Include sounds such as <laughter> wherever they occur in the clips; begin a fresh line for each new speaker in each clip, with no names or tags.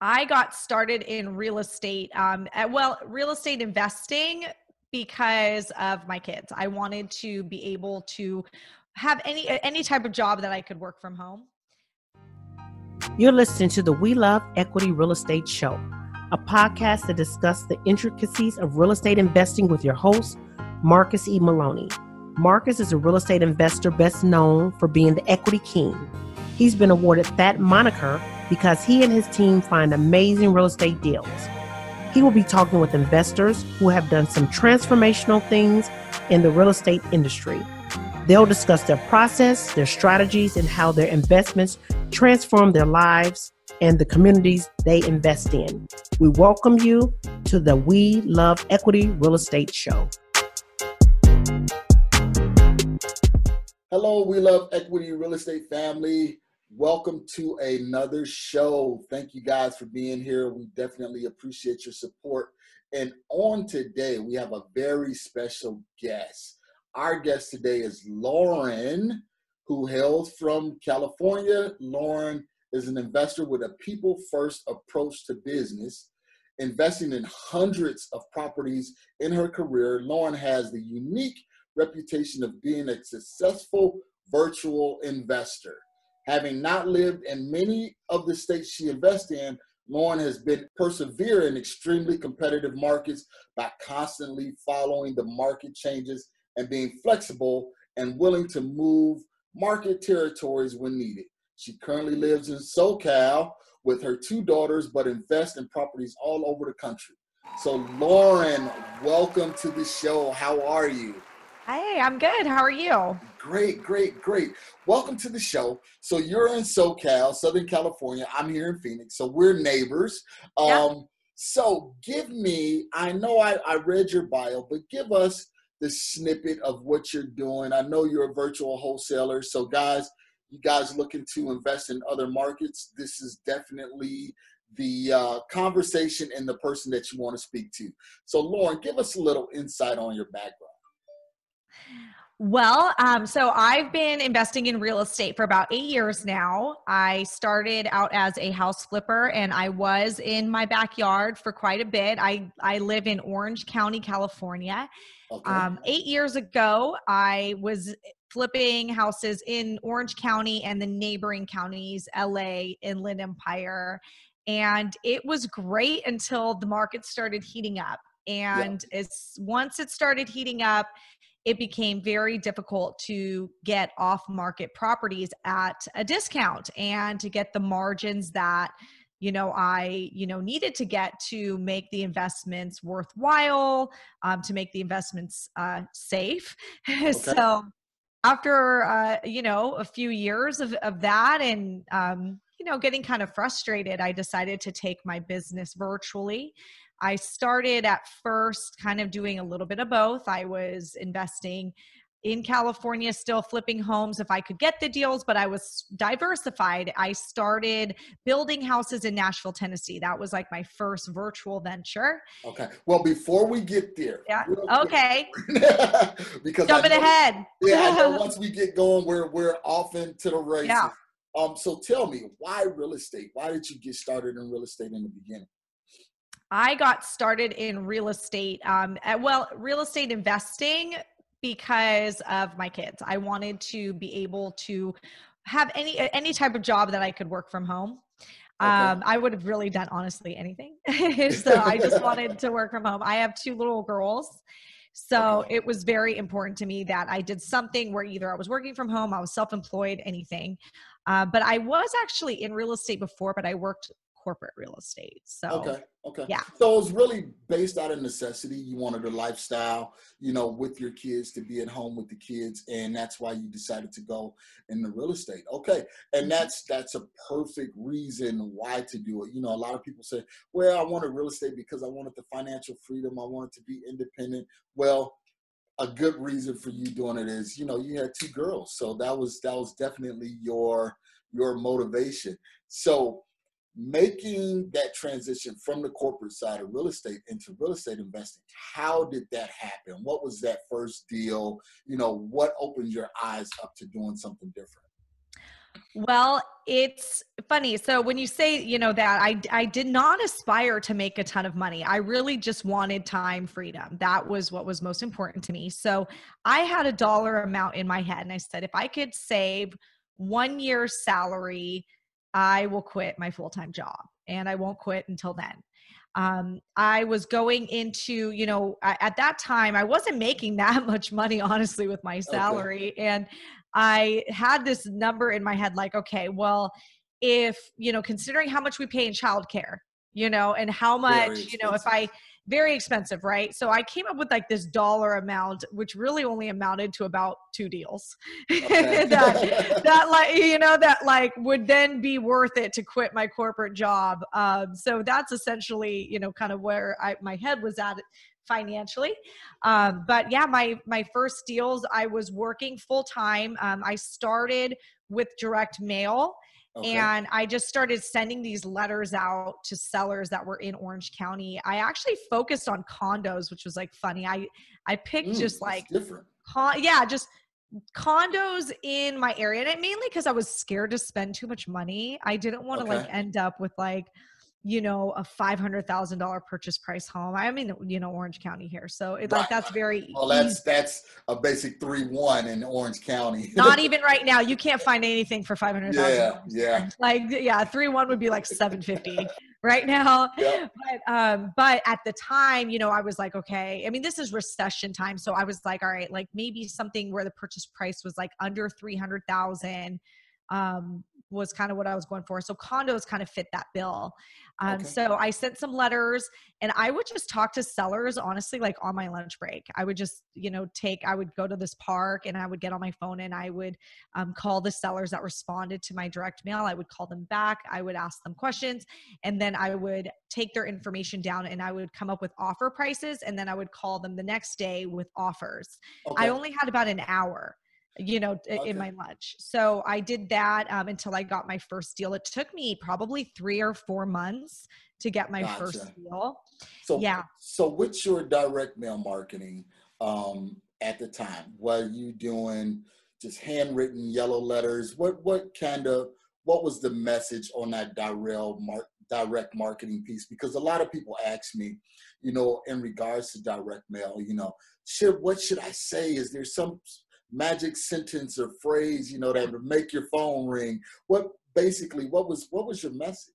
I got started in real estate. Um, at, well, real estate investing because of my kids. I wanted to be able to have any any type of job that I could work from home.
You're listening to the We Love Equity Real Estate Show, a podcast that discusses the intricacies of real estate investing with your host, Marcus E. Maloney. Marcus is a real estate investor best known for being the equity king. He's been awarded that moniker because he and his team find amazing real estate deals. He will be talking with investors who have done some transformational things in the real estate industry. They'll discuss their process, their strategies, and how their investments transform their lives and the communities they invest in. We welcome you to the We Love Equity Real Estate Show.
Hello, We Love Equity Real Estate family. Welcome to another show. Thank you guys for being here. We definitely appreciate your support. And on today, we have a very special guest. Our guest today is Lauren, who hails from California. Lauren is an investor with a people first approach to business, investing in hundreds of properties in her career. Lauren has the unique reputation of being a successful virtual investor. Having not lived in many of the states she invests in, Lauren has been persevering in extremely competitive markets by constantly following the market changes and being flexible and willing to move market territories when needed. She currently lives in SoCal with her two daughters, but invests in properties all over the country. So, Lauren, welcome to the show. How are you?
Hey, I'm good. How are you?
Great, great, great. Welcome to the show. So you're in SoCal, Southern California. I'm here in Phoenix. So we're neighbors. Um, yeah. So give me, I know I, I read your bio, but give us the snippet of what you're doing. I know you're a virtual wholesaler. So guys, you guys looking to invest in other markets, this is definitely the uh, conversation and the person that you want to speak to. So Lauren, give us a little insight on your background.
Well, um, so I've been investing in real estate for about eight years now. I started out as a house flipper and I was in my backyard for quite a bit. I, I live in Orange County, California. Okay. Um, eight years ago, I was flipping houses in Orange County and the neighboring counties, LA, Inland Empire. And it was great until the market started heating up. And yeah. as once it started heating up, it became very difficult to get off market properties at a discount and to get the margins that you know i you know needed to get to make the investments worthwhile um, to make the investments uh, safe <laughs> okay. so after uh, you know a few years of, of that and um, you know getting kind of frustrated i decided to take my business virtually I started at first kind of doing a little bit of both. I was investing in California, still flipping homes if I could get the deals, but I was diversified. I started building houses in Nashville, Tennessee. That was like my first virtual venture.
Okay. Well, before we get there,
yeah. Okay. <laughs>
because
jumping ahead.
yeah. <laughs> once we get going, we're we're off into the race. Yeah. Um. So tell me, why real estate? Why did you get started in real estate in the beginning?
I got started in real estate, um, at, well, real estate investing because of my kids. I wanted to be able to have any any type of job that I could work from home. Okay. Um, I would have really done honestly anything. <laughs> so I <laughs> just wanted to work from home. I have two little girls. So okay. it was very important to me that I did something where either I was working from home, I was self employed, anything. Uh, but I was actually in real estate before, but I worked corporate real estate. So
okay, okay, yeah. So it was really based out of necessity. You wanted a lifestyle, you know, with your kids to be at home with the kids, and that's why you decided to go in the real estate. Okay, and mm-hmm. that's that's a perfect reason why to do it. You know, a lot of people say, "Well, I wanted real estate because I wanted the financial freedom. I wanted to be independent." Well, a good reason for you doing it is, you know, you had two girls, so that was that was definitely your your motivation. So making that transition from the corporate side of real estate into real estate investing how did that happen what was that first deal you know what opened your eyes up to doing something different
Well, it's funny. So when you say, you know, that I I did not aspire to make a ton of money. I really just wanted time freedom. That was what was most important to me. So I had a dollar amount in my head and I said if I could save 1 year's salary, I will quit my full-time job and I won't quit until then. Um, I was going into, you know, at that time, I wasn't making <laughs> that much money, honestly, with my salary. Okay. And I had this number in my head like, okay, well, if, you know, considering how much we pay in childcare, you know, and how much, you know, if I, very expensive, right? So I came up with like this dollar amount, which really only amounted to about two deals. Okay. <laughs> that, that like you know that like would then be worth it to quit my corporate job. Um, so that's essentially you know kind of where I my head was at financially um, but yeah my my first deals i was working full time um, i started with direct mail Okay. And I just started sending these letters out to sellers that were in Orange County. I actually focused on condos, which was like funny. I I picked mm, just like
different.
Con- yeah, just condos in my area, and it mainly because I was scared to spend too much money. I didn't want to okay. like end up with like you know, a five hundred thousand dollar purchase price home. I mean, you know, Orange County here, so it's right. like that's very.
Well, that's easy. that's a basic three one in Orange County. <laughs>
Not even right now. You can't find anything for five hundred thousand.
Yeah, yeah.
Like yeah, three one would be like seven fifty <laughs> right now. Yep. But um, but at the time, you know, I was like, okay. I mean, this is recession time, so I was like, all right, like maybe something where the purchase price was like under three hundred thousand um, was kind of what I was going for. So condos kind of fit that bill. Um, okay. So I sent some letters and I would just talk to sellers, honestly, like on my lunch break. I would just, you know, take, I would go to this park and I would get on my phone and I would um, call the sellers that responded to my direct mail. I would call them back. I would ask them questions and then I would take their information down and I would come up with offer prices and then I would call them the next day with offers. Okay. I only had about an hour you know, okay. in my lunch. So I did that um, until I got my first deal. It took me probably three or four months to get my gotcha. first deal.
So yeah. So what's your direct mail marketing um, at the time? Were you doing just handwritten yellow letters? What what kind of what was the message on that direct mark direct marketing piece? Because a lot of people ask me, you know, in regards to direct mail, you know, should what should I say? Is there some magic sentence or phrase, you know, that would make your phone ring. What basically what was what was your message?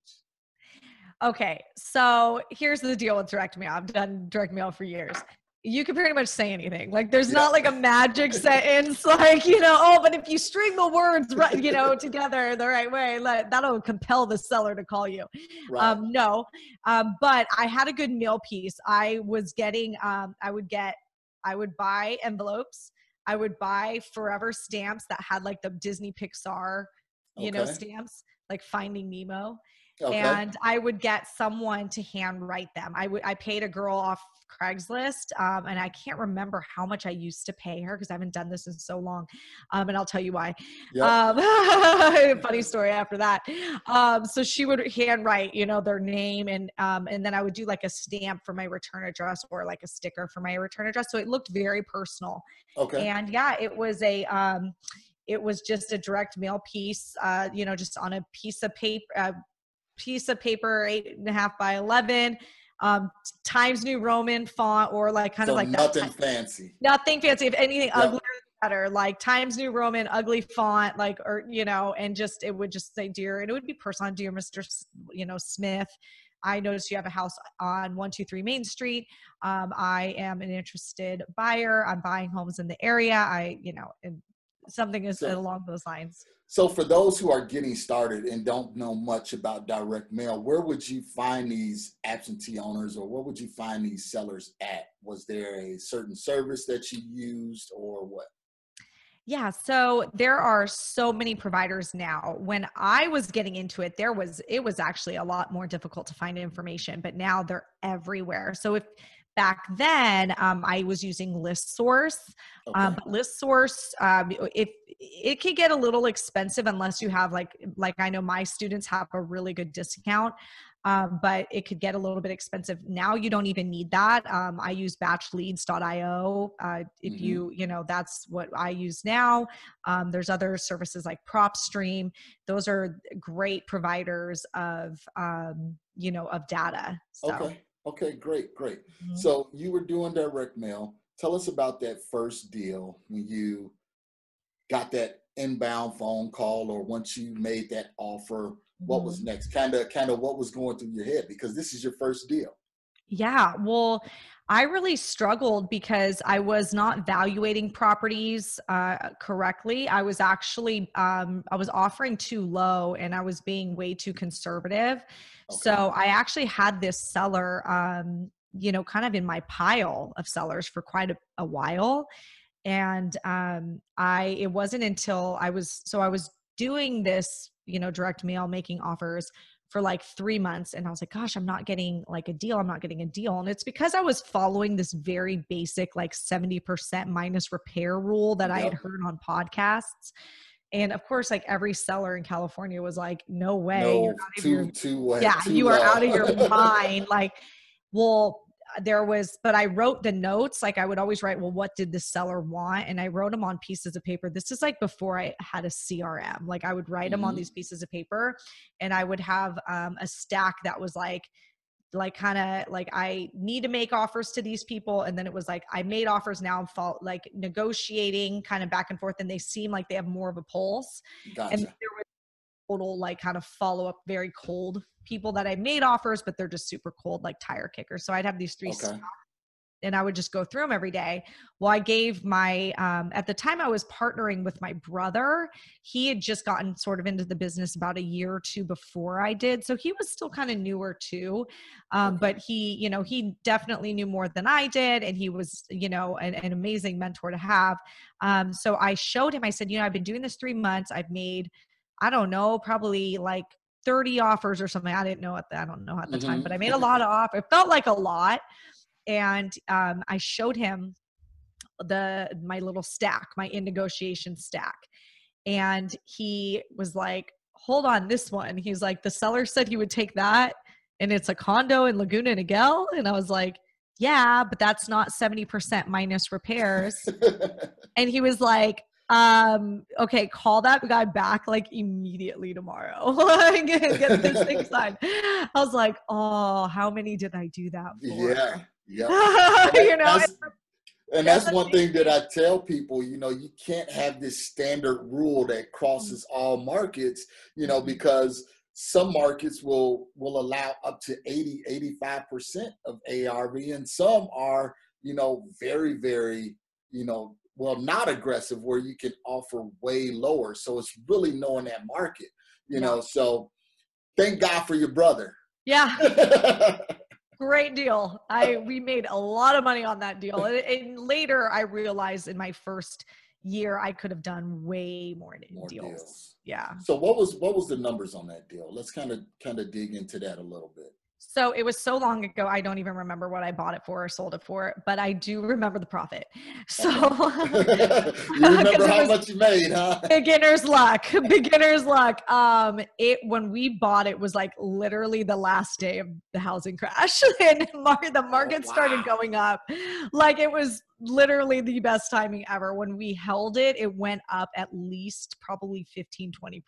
Okay, so here's the deal with direct mail. I've done direct mail for years. You can pretty much say anything. Like there's yeah. not like a magic <laughs> sentence, like you know. Oh, but if you string the words right, you know, together the right way, like, that'll compel the seller to call you. Right. Um, no, um, but I had a good meal piece. I was getting. Um, I would get. I would buy envelopes I would buy forever stamps that had like the Disney Pixar, you okay. know, stamps, like Finding Nemo. Okay. And I would get someone to handwrite them. I would I paid a girl off Craigslist, um, and I can't remember how much I used to pay her because I haven't done this in so long. Um, and I'll tell you why. Yep. Um, <laughs> funny story after that. Um, so she would handwrite, you know, their name, and um, and then I would do like a stamp for my return address or like a sticker for my return address. So it looked very personal.
Okay.
And yeah, it was a. Um, it was just a direct mail piece, uh, you know, just on a piece of paper, uh, piece of paper, eight and a half by 11, um, Times New Roman font or like kind
so
of like
nothing that. fancy.
Nothing fancy. If anything, yep. uglier better. Like Times New Roman, ugly font, like or you know, and just it would just say dear, and it would be personal, dear Mister, you know, Smith. I noticed you have a house on 123 Main Street. Um, I am an interested buyer. I'm buying homes in the area. I, you know, and something is so, along those lines.
So, for those who are getting started and don't know much about direct mail, where would you find these absentee owners or where would you find these sellers at? Was there a certain service that you used or what?
Yeah, so there are so many providers now. When I was getting into it, there was it was actually a lot more difficult to find information, but now they're everywhere. So if back then um, i was using list source okay. um, but source um, if it can get a little expensive unless you have like like i know my students have a really good discount um, but it could get a little bit expensive. Now you don't even need that. Um, I use batchleads.io. Uh, if mm-hmm. you, you know, that's what I use now. Um, there's other services like PropStream. Those are great providers of, um, you know, of data.
So. Okay. Okay. Great. Great. Mm-hmm. So you were doing direct mail. Tell us about that first deal when you got that inbound phone call or once you made that offer what was mm-hmm. next kind of kind of what was going through your head because this is your first deal
yeah well i really struggled because i was not evaluating properties uh, correctly. I was actually um, i was offering too low and i was being way too conservative. Okay. so i actually had this seller um, you know kind of in my pile of sellers for quite a, a while. And um, i it wasn't until i was so i was doing this you know, direct mail making offers for like three months. And I was like, gosh, I'm not getting like a deal. I'm not getting a deal. And it's because I was following this very basic, like 70% minus repair rule that yep. I had heard on podcasts. And of course, like every seller in California was like, no way.
No, you're too, your, too, uh,
yeah,
too
you are out of your <laughs> mind. Like, well, there was but i wrote the notes like i would always write well what did the seller want and i wrote them on pieces of paper this is like before i had a crm like i would write mm-hmm. them on these pieces of paper and i would have um, a stack that was like like kind of like i need to make offers to these people and then it was like i made offers now i'm fall, like negotiating kind of back and forth and they seem like they have more of a pulse
gotcha.
and there was total like kind of follow up very cold people that I made offers, but they're just super cold, like tire kickers. So I'd have these three okay. and I would just go through them every day. Well, I gave my, um, at the time I was partnering with my brother. He had just gotten sort of into the business about a year or two before I did. So he was still kind of newer too. Um, but he, you know, he definitely knew more than I did. And he was, you know, an, an amazing mentor to have. Um, so I showed him, I said, you know, I've been doing this three months. I've made, I don't know, probably like 30 offers or something. I didn't know at the, I don't know at the mm-hmm. time, but I made a <laughs> lot of offers. It felt like a lot. And um, I showed him the my little stack, my in negotiation stack. And he was like, hold on, this one. He's like, the seller said he would take that. And it's a condo in Laguna Niguel. And I was like, yeah, but that's not 70% minus repairs. <laughs> and he was like, um, okay, call that guy back like immediately tomorrow. <laughs> Get this thing <laughs> signed. I was like, oh, how many did I do that for?
Yeah. <laughs> Yeah. you know, that's, and that's one thing that I tell people, you know, you can't have this standard rule that crosses all markets, you know, because some markets will will allow up to 80 85% of arv and some are you know very very you know well not aggressive where you can offer way lower. So it's really knowing that market you yeah. know so thank god for your brother.
Yeah. <laughs> Great deal. I we made a lot of money on that deal. And, and, later i realized in my first year i could have done way more, more deals. deals. Yeah.
So what was what was the numbers on that deal? Let's kind of kind of dig into that a little bit
so it was so long ago, I don't even remember what I bought it for or sold it for, but I do remember the profit. <laughs> So
you <laughs> remember how much you made, huh? <laughs>
Beginner's luck. Beginner's luck. Um, it when we bought it was like literally the last day of the housing crash, and the market oh, wow. started going up. Like it was literally the best timing ever. When we held it, it went up at least probably 15, 20%.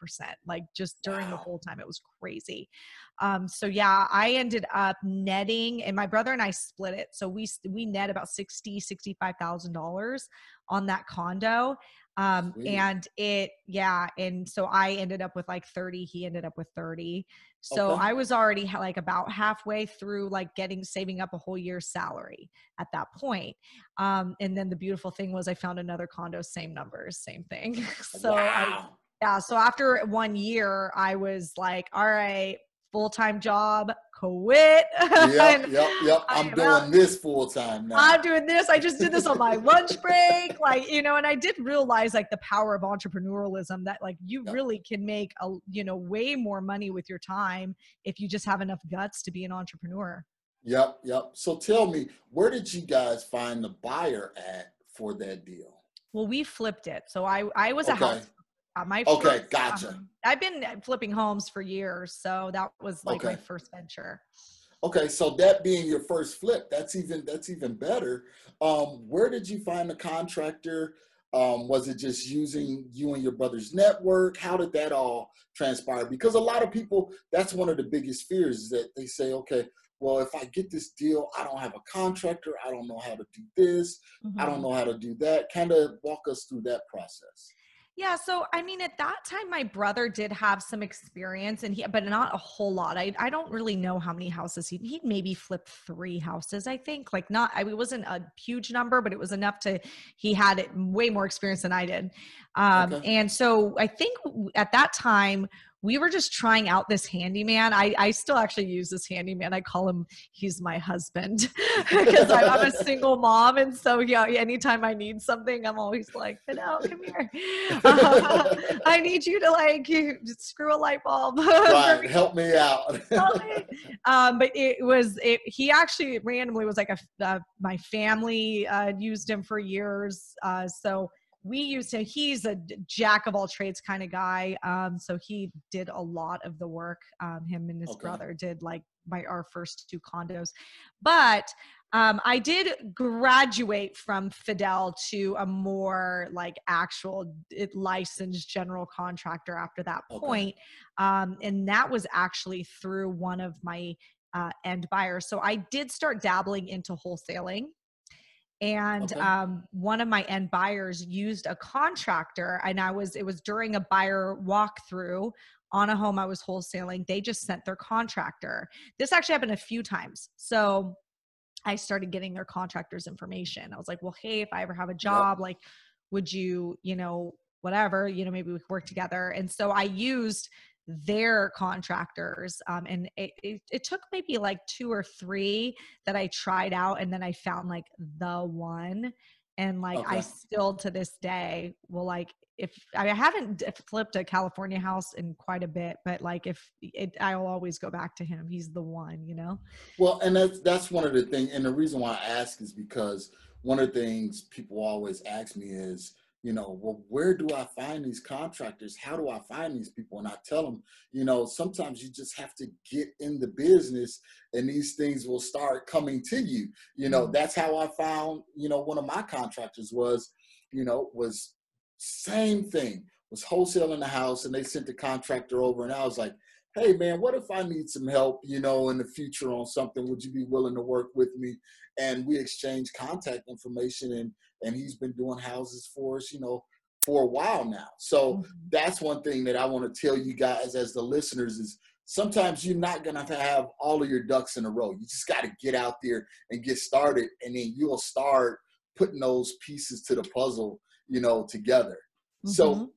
Like just during wow. the whole time, it was crazy. Um, so yeah, I ended up netting and my brother and I split it. So we, we net about 60, $65,000 on that condo. Um, and it, yeah. And so I ended up with like 30, he ended up with 30. So okay. I was already like about halfway through like getting, saving up a whole year's salary at that point. Um, and then the beautiful thing was I found another condo, same numbers, same thing. <laughs> so wow. I, yeah. So after one year, I was like, all right, full time job, quit. <laughs>
Yep, yep, yep. I'm doing out. this full time now.
I'm doing this. I just did this on my lunch <laughs> break. Like, you know, and I did realize like the power of entrepreneurialism that like you yep. really can make a, you know, way more money with your time if you just have enough guts to be an entrepreneur.
Yep, yep. So tell me, where did you guys find the buyer at for that deal?
Well, we flipped it. So I I was okay. a house my
okay,
first,
gotcha.
Um, I've been flipping homes for years, so that was like
Okay.
my first venture.
Okay, so that being your first flip, that's even that's even better. Um, where did you find the contractor? Um, was it just using you and your brother's network? How did that all transpire? Because a lot of people, that's one of the biggest fears is that they say, okay, well, if I get this deal, I don't have a contractor, I don't know how to do this, I
Mhm.
don't know how to do that. Kind of walk us through that process.
Yeah, so I mean, at that time, my brother did have some experience, and he, but not a whole lot. I, I don't really know how many houses he he maybe flipped three houses. I think, like not, I mean, it wasn't a huge number, but it was enough to. He had it way more experience than I did, um,
Okay.
and so I think at that time we were just trying out this handyman. I I still actually use this handyman. I call him he's my husband <laughs> because I'm, I'm a <laughs> single mom, and so yeah, anytime I need something, I'm always like, Fidel, come here. <laughs> I need you to like screw a light bulb.
right,
me.
help me out.
Help me. um, but it was it. He actually randomly was like a uh, my family uh, used him for years. Uh, so we used him. He's a jack of all trades kind of guy. Um, so he did a lot of the work. Um, him and his
Okay.
brother did like my our first two condos, but um, I did graduate from Fidel to a more like actual d- licensed general contractor after that
Okay.
point. Um, and that was actually through one of my uh, end buyers. So I did start dabbling into wholesaling. And
Okay.
um, one of my end buyers used a contractor, and I was, it was during a buyer walkthrough on a home I was wholesaling. They just sent their contractor. This actually happened a few times. So I started getting their contractor's information. I was like, well, hey, if I ever have a job, like, would you, you know, whatever, you know, maybe we could work together. And so I used their contractors. Um, and it, it, it took maybe like two or three that I tried out. And then I found like the one. And like, I still to this day will like, if I haven't flipped a California house in quite a bit, but like if it, I'll always go back to him. He's the one, you know?
Well, and that's that's one of the things, and the reason why I ask is because one of the things people always ask me is, you know, well, where do I find these contractors? How do I find these people? And I tell them, you know, sometimes you just have to get in the business, and these things will start coming to you. You know,
Mhm.
that's how I found, you know, one of my contractors was, you know, was same thing was wholesaling the house, and they sent the contractor over, and I was like hey man, what if I need some help, you know, in the future on something? Would you be willing to work with me? And we exchanged contact information and and he's been doing houses for us, you know, for a while now. So
Mhm.
that's one thing that I want to tell you guys as the listeners is sometimes you're not gonna have all of your ducks in a row. You just gotta get out there and get started and then you'll start putting those pieces to the puzzle, you know, together. So
Mhm.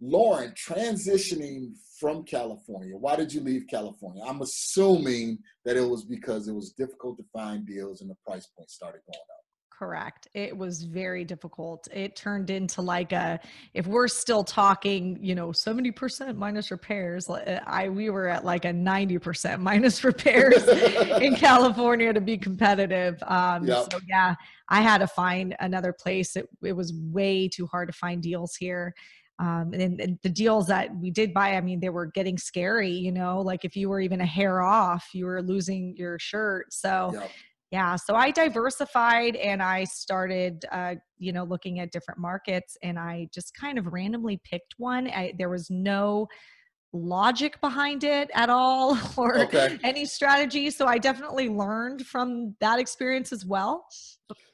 Lauren, transitioning from California, why did you leave California? I'm assuming that it was because it was difficult to find deals and the price point started going up.
Correct. It was very difficult. It turned into like a if we're still talking, you know, 70% minus repairs, uh, I we were at like a 90% <laughs> minus repairs in <laughs> California to be competitive. Um
Yep.
so yeah, I had to find another place. It it was way too hard to find deals here. Um, and, and the deals that we did buy, I mean, they were getting scary, you know, like if you were even a hair off, you were losing your shirt. So,
Yep.
Yeah so i diversified and i started uh, you know looking at different markets and i just kind of randomly picked one I, there was no logic behind it at all <laughs> or
Okay.
any strategy so i definitely learned from that experience as well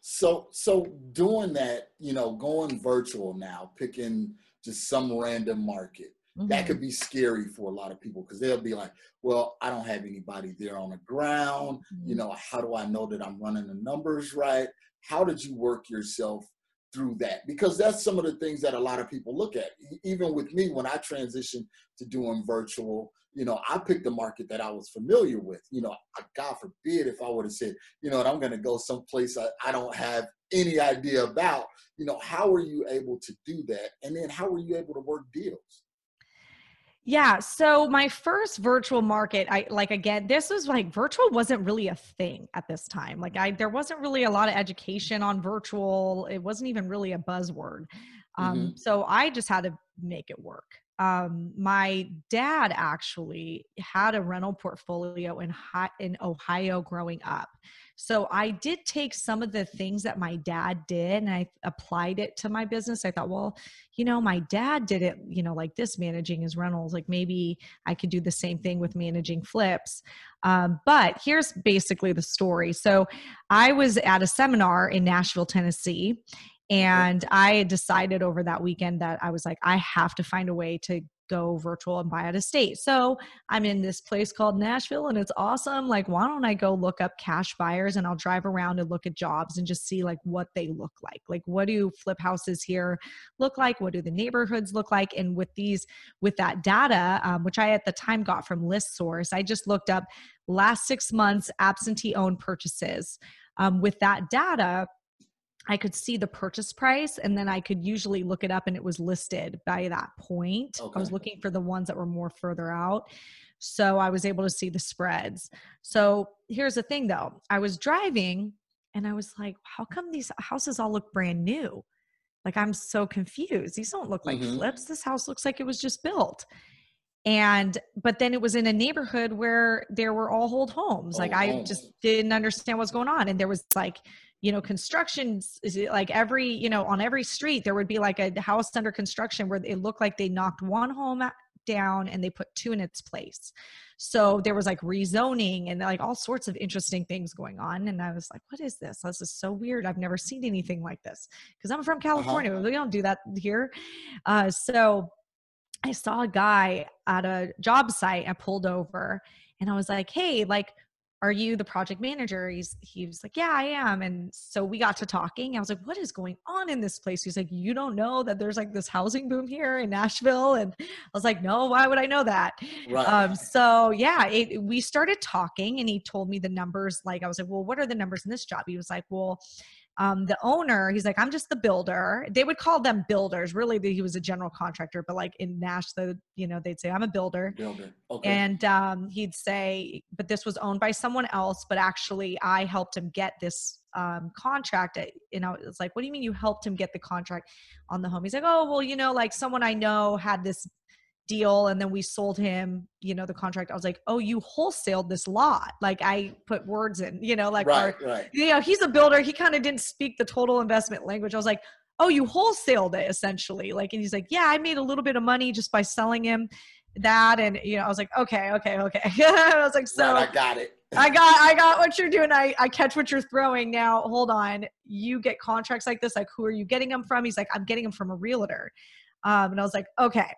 So so doing that, you know, going virtual now, picking just some random market. That
Mhm.
could be scary for a lot of people because they'll be like, well, I don't have anybody there on the ground. You
Mhm.
know, how do I know that I'm running the numbers right? How did you work yourself through that? Because that's some of the things that a lot of people look at. Even with me, when I transitioned to doing virtual, you know, I picked a market that I was familiar with. You know, I- God forbid if I would have said, you know, and I'm going to go someplace I, I don't have any idea about. You know, how were you able to do that? And then how were you able to work deals?
Yeah. So my first virtual market, I like again, this was like virtual wasn't really a thing at this time. Like I there wasn't really a lot of education on virtual. It wasn't even really a buzzword. Um,
Mm-hmm.
So I just had to make it work. Um, my dad actually had a rental portfolio in hi- in Ohio growing up. So I did take some of the things that my dad did and I applied it to my business. I thought, well, you know, my dad did it, you know, like this managing his rentals. Like maybe I could do the same thing with managing flips. Um, but here's basically the story. So I was at a seminar in Nashville, Tennessee, and I decided over that weekend that I was like, I have to find a way to go virtual and buy out of state. So I'm in this place called Nashville and it's awesome. Like, why don't I go look up cash buyers and I'll drive around and look at jobs and just see like what they look like? Like, what do flip houses here look like? What do the neighborhoods look like? And with these, with that data, um, which I at the time got from List Source, I just looked up last six months absentee owned purchases. Um, with that data, I could see the purchase price and then I could usually look it up and it was listed by that point. I was looking for the ones that were more further out. So I was able to see the spreads. So here's the thing though I was driving and I was like, how come these houses all look brand new? Like I'm so confused. These don't look like
Mhm.
flips. This house looks like it was just built. And but then it was in a neighborhood where there were all hold homes. Like
Old
I just didn't understand what's going on. And there was like, you know, constructions is it like every, you know, on every street there would be like a house under construction where it looked like they knocked one home down and they put two in its place. So there was like rezoning and like all sorts of interesting things going on. And I was like, what is this? This is so weird. I've never seen anything like this because I'm from California. We don't do that here. Uh, so I saw a guy at a job site. I pulled over and I was like, hey, like, are you the project manager? He's he was like, Yeah, I am. And so we got to talking. I was like, What is going on in this place? He's like, You don't know that there's like this housing boom here in Nashville. And I was like, No, why would I know that?
Right.
Um, so yeah, it, we started talking and he told me the numbers. Like, I was like, well, what are the numbers in this job? He was like, well, um, the owner, he's like, I'm just the builder. They would call them builders. Really, he was a general contractor, but like in Nashville, you know, they'd say, I'm a builder.
Builder. Okay.
And um, he'd say, but this was owned by someone else, but actually I helped him get this um, contract. I- You know, it's like, what do you mean you helped him get the contract on the home? He's like, oh, well, you know, like someone I know had this deal and then we sold him, you know, the contract. I was like, oh, you wholesaled this lot. Like I put words in, you know, like, our,
right. Right.
you know, he's a builder. He kind of didn't speak the total investment language. I was like, oh, you wholesaled it essentially. Like, and he's like, yeah, I made a little bit of money just by selling him that. And, you know, I was like, okay, okay, okay. <laughs> I was like, so
right. I got it.
I got, I got what you're doing. I, I catch what you're throwing. Now, hold on. You get contracts like this. Like, who are you getting them from? He's like, I'm getting them from a realtor. Um, and I was like, okay.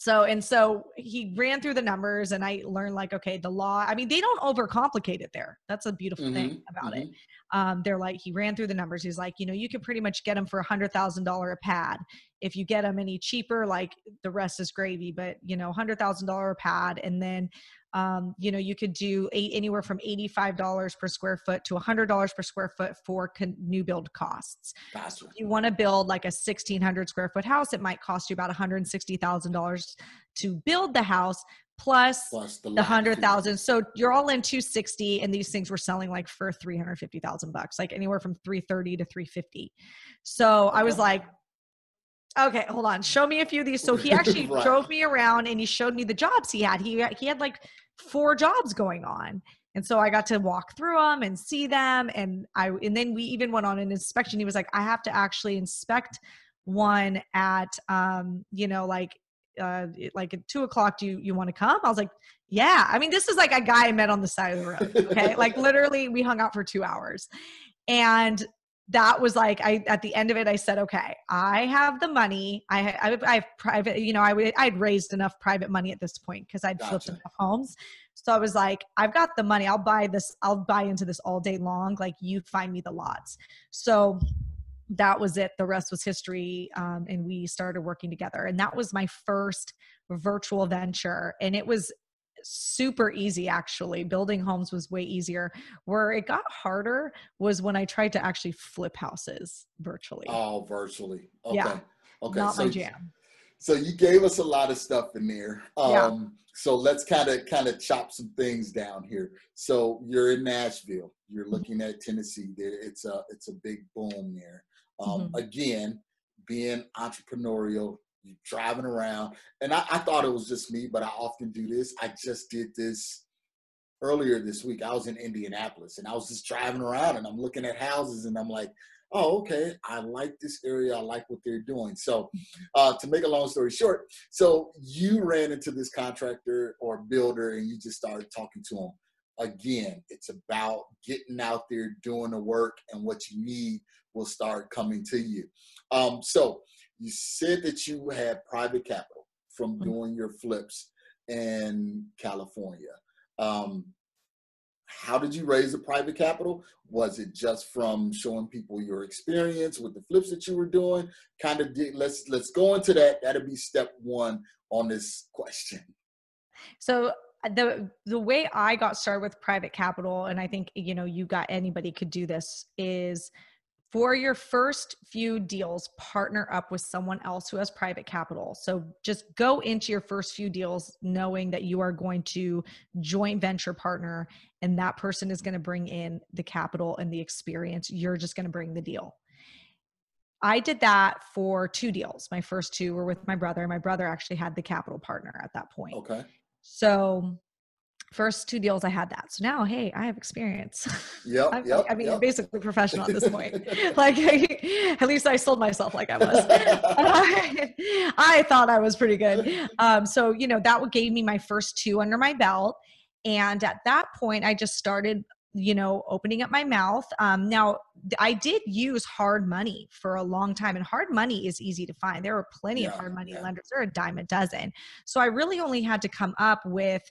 So, and so he ran through the numbers and I learned like, okay, the law, I mean, they don't overcomplicate it there. That's a beautiful thing
Mhm,
about it
mhm.
um, they're like he ran through the numbers he's like you know you can pretty much get them for a hundred thousand dollar a pad if you get them any cheaper like the rest is gravy but you know hundred thousand dollar a pad and then um, you know you could do eight, anywhere from $85 per square foot to $100 per square foot for con- new build costs
Gotcha.
you want to build like a 1600 square foot house it might cost you about $160000 to build the house plus
Plus the,
the hundred thousand. So you're all in two sixty, and these things were selling like for three hundred fifty thousand bucks, like anywhere from three thirty to three fifty. So I was like, okay, hold on, show me a few of these. So he <laughs> actually
Right.
drove me around and he showed me the jobs he had. He he had like four jobs going on. And so I got to walk through them and see them. And I and then we even went on an inspection. He was like, I have to actually inspect one at um, you know, like uh like at two o'clock do you you want to come i was like yeah i mean this is like a guy i met on the side of the road okay like literally we hung out for two hours and that was like i at the end of it i said okay i have the money. I i have, I have private you know i would i'd raised enough private money at this point because i'd flipped enough homes. So i was like i've got the money. I'll buy this i'll buy into this all day long. Like you find me the lots. So that was it. The rest was history um, and we started working together. And that was my first virtual venture. And it was super easy actually building homes was way easier where it got harder was when i tried to actually flip houses virtually
Oh, virtually. Okay.
Yeah.
Okay.
not
so,
my jam
so you gave us a lot of stuff in there. Um,
Yeah.
So let's kind of kind of chop some things down here. So you're in Nashville. You're
Mm-hmm.
looking at Tennessee. There, it's a it's a big boom there. Um,
Mm-hmm.
Again, being entrepreneurial, you driving around, and I, I thought it was just me, but I often do this. I just did this earlier this week. I was in Indianapolis and I was just driving around and I'm looking at houses and I'm like, oh, okay, I like this area. I like what they're doing. So, uh, to make a long story short, so you ran into this contractor or builder and you just started talking to him. Again, it's about getting out there, doing the work, and what you need will start coming to you. Um, so, you said that you had private capital from mm-hmm. doing your flips in California. Um, how did you raise the private capital? Was it just from showing people your experience with the flips that you were doing? Kind of did, let's let's go into that. That'll be step one on this question.
So uh, the the way I got started with private capital, and I think you know you got anybody could do this is for your first few deals, partner up with someone else who has private capital. So just go into your first few deals knowing that you are going to joint venture partner and that person is going to bring in the capital and the experience. You're just going to bring the deal. I did that for two deals. My first two were with my brother. My brother actually had the capital partner at that point.
Okay.
So first two deals I had that. So now, hey, I have experience.
Yeah, <laughs> yep,
I mean,
yep.
basically professional at this point. <laughs> <laughs> like, at least I sold myself like I was. I, I, thought I was pretty good. Um, so you know, that gave me my first two under my belt. And at that point, I just started you know opening up my mouth um, now i did use hard money for a long time and hard money is easy to find there are plenty yeah, of hard money yeah. lenders there are a dime a dozen so i really only had to come up with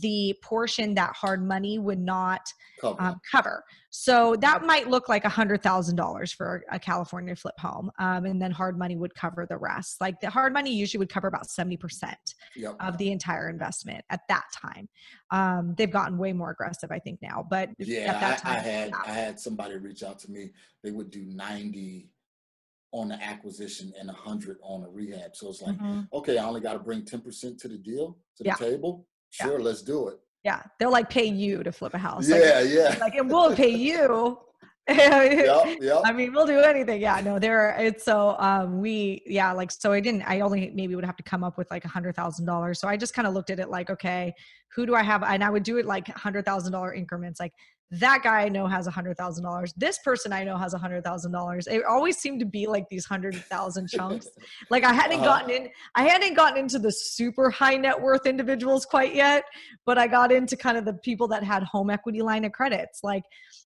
the portion that hard money would not cover. Um, cover. So that might look like a hundred thousand dollars for a California flip home, um, and then hard money would cover the rest. Like the hard money usually would cover about seventy percent yep. of the entire investment at that time. Um, they've gotten way more aggressive, I think now. But
yeah, I, time, I, had yeah. I had somebody reach out to me. Me, they would do ninety on the acquisition and a hundred on a rehab. So it's like, mm-hmm. okay, I only got to bring ten percent to the deal to the yeah. table Sure, yeah. let's do it.
Yeah, they'll like pay you to flip a house.
Yeah,
like,
yeah. <laughs>
Like, and we'll pay you. <laughs> <laughs> yep, yep. I mean, we'll do anything. Yeah, no, there. It's so um, we yeah, like so. I didn't. I only maybe would have to come up with like a hundred thousand dollars. So I just kind of looked at it like, okay, who do I have? And I would do it like hundred thousand dollar increments. Like that guy I know has a hundred thousand dollars. This person I know has a hundred thousand dollars. It always seemed to be like these hundred thousand chunks. <laughs> like I hadn't uh-huh. gotten in, I hadn't gotten into the super high net worth individuals quite yet, but I got into kind of the people that had home equity line of credits. Like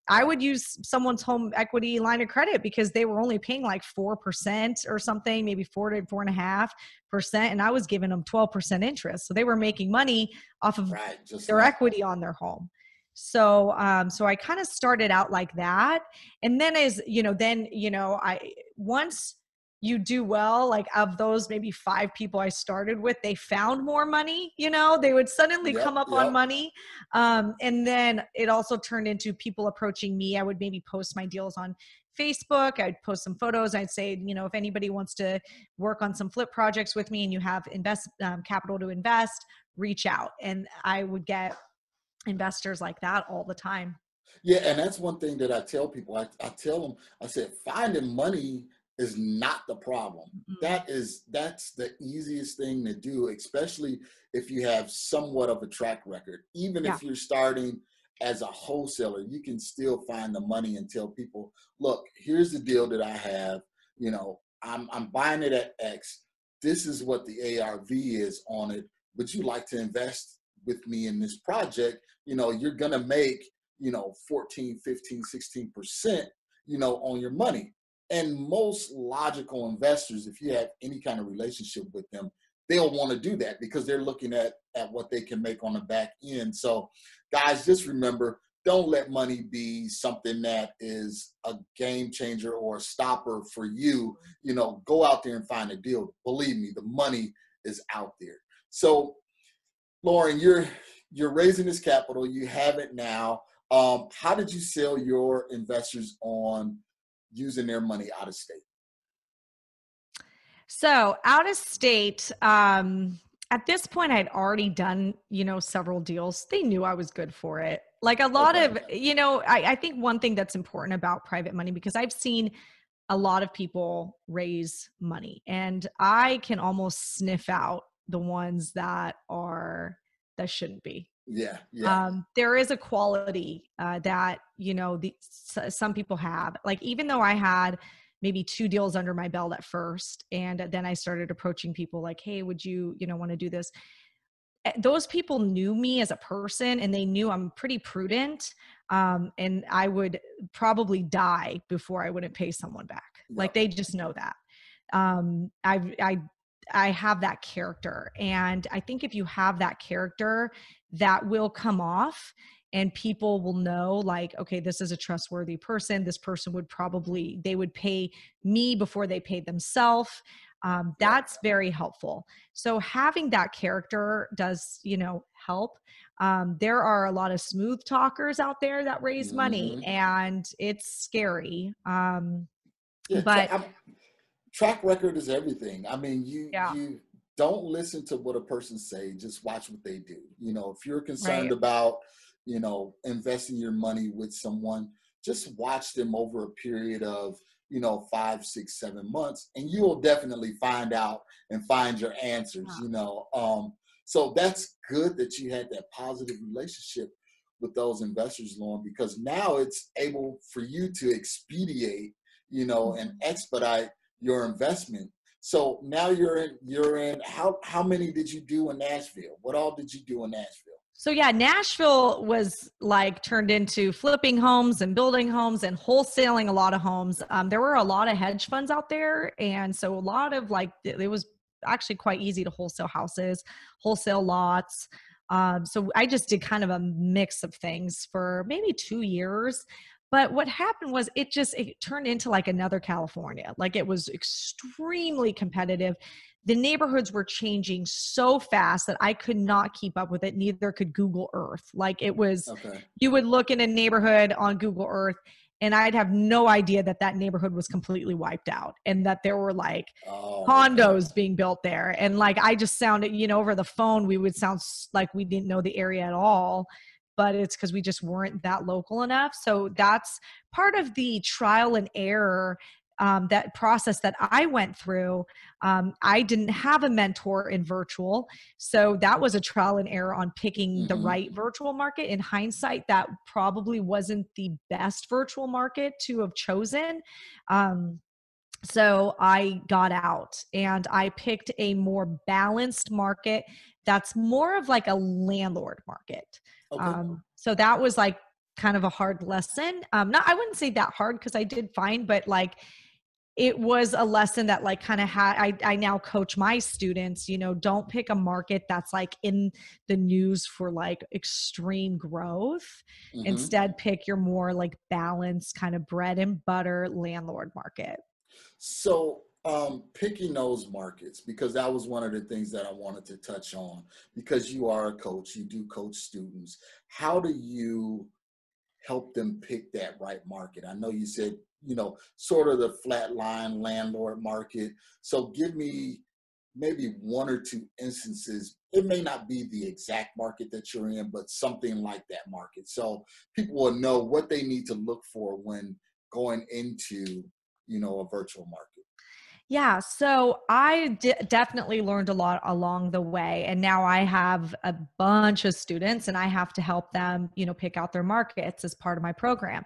I would use someone's home equity line of credit because they were only paying like four percent or something, maybe four to four and a half percent, and I was giving them twelve percent interest. So they were making money off of right, their like- equity on their home so um so i kind of started out like that and then as you know then you know i once you do well like of those maybe five people i started with they found more money you know they would suddenly yep, come up yep. on money um, and then it also turned into people approaching me i would maybe post my deals on facebook i'd post some photos i'd say you know if anybody wants to work on some flip projects with me and you have invest um, capital to invest reach out and i would get investors like that all the time.
Yeah, and that's one thing that I tell people. I, I tell them, I said, finding money is not the problem. Mm-hmm. That is that's the easiest thing to do, especially if you have somewhat of a track record. Even yeah. if you're starting as a wholesaler, you can still find the money and tell people, look, here's the deal that I have. You know, I'm I'm buying it at X. This is what the ARV is on it. Would you like to invest with me in this project? you know, you're going to make, you know, 14, 15, 16%, you know, on your money. And most logical investors, if you have any kind of relationship with them, they'll want to do that because they're looking at, at what they can make on the back end. So, guys, just remember don't let money be something that is a game changer or a stopper for you. You know, go out there and find a deal. Believe me, the money is out there. So, Lauren, you're you're raising this capital, you have it now. Um, how did you sell your investors on using their money out of state?
So out of state, um, at this point, I'd already done, you know, several deals. They knew I was good for it. Like a lot okay. of, you know, I, I think one thing that's important about private money because I've seen a lot of people raise money and i can almost sniff out the ones that are that shouldn't be.
Yeah, yeah.
um there is a quality uh that you know the s- some people have. Like even though i had maybe two deals under my belt at first and then i started approaching people like hey would you you know want to do this? Eh, those people knew me as a person and they knew i'm pretty prudent um and i would probably die before i wouldn't pay someone back. Like they just know that. Um i i i have that character and i think if you have that character that will come off and people will know like okay this is a trustworthy person. This person would probably they would pay me before they paid themselves um, that's very helpful. So having that character does you know help. Um, there are a lot of smooth talkers out there that raise money
Mhm.
and it's scary um,
Yeah,
But-
I'm- track record is everything. I mean, you
Yeah.
you don't listen to what a person say. Just watch what they do. You know, if you're concerned
Right.
about you know investing your money with someone, just watch them over a period of you know five, six, seven months, and you will definitely find out and find your answers. You know, um, so that's good that you had that positive relationship with those investors, Lauren, because now it's able for you to expedite you know, and expedite your investment. So now you're in you're in how how many did you do in Nashville? What all did you do in Nashville?
So yeah, Nashville was like turned into flipping homes and building homes and wholesaling a lot of homes. Um, there were a lot of hedge funds out there, and so a lot of like it was actually quite easy to wholesale houses, wholesale lots. Um, so I just did kind of a mix of things for maybe two years. But what happened was it just it turned into like another California. Like it was extremely competitive the neighborhoods were changing so fast that I could not keep up with it. Neither could Google Earth. Like it was,
Okay.
you would look in a neighborhood on Google Earth and I'd have no idea that that neighborhood was completely wiped out and that there were like
Oh,
condos being built there. And like I just sounded, you know, over the phone, we would sound like we didn't know the area at all. But it's because we just weren't that local enough. So that's part of the trial and error um, that process that I went through. Um, I didn't have a mentor in virtual. So that was a trial and error on picking the
Mhm.
right virtual market. In hindsight, that probably wasn't the best virtual market to have chosen. Um, so I got out and I picked a more balanced market that's more of like a landlord market.
Okay.
Um, so that was like kind of a hard lesson. Um, not I wouldn't say that hard because I did fine, but like it was a lesson that like kind of had I, I now coach my students you know don't pick a market that's like in the news for like extreme growth
Mhm.
instead pick your more like balanced kind of bread and butter landlord market
So um, picking those markets because that was one of the things that I wanted to touch on because you are a coach, you do coach students. How do you help them pick that right market? I know you said you know sort of the flatline landlord market. So give me maybe one or two instances. It may not be the exact market that you're in, but something like that market. So people will know what they need to look for when going into you know a virtual market.
Yeah, so I d- definitely learned a lot along the way and now I have a bunch of students and I have to help them, you know, pick out their markets as part of my program.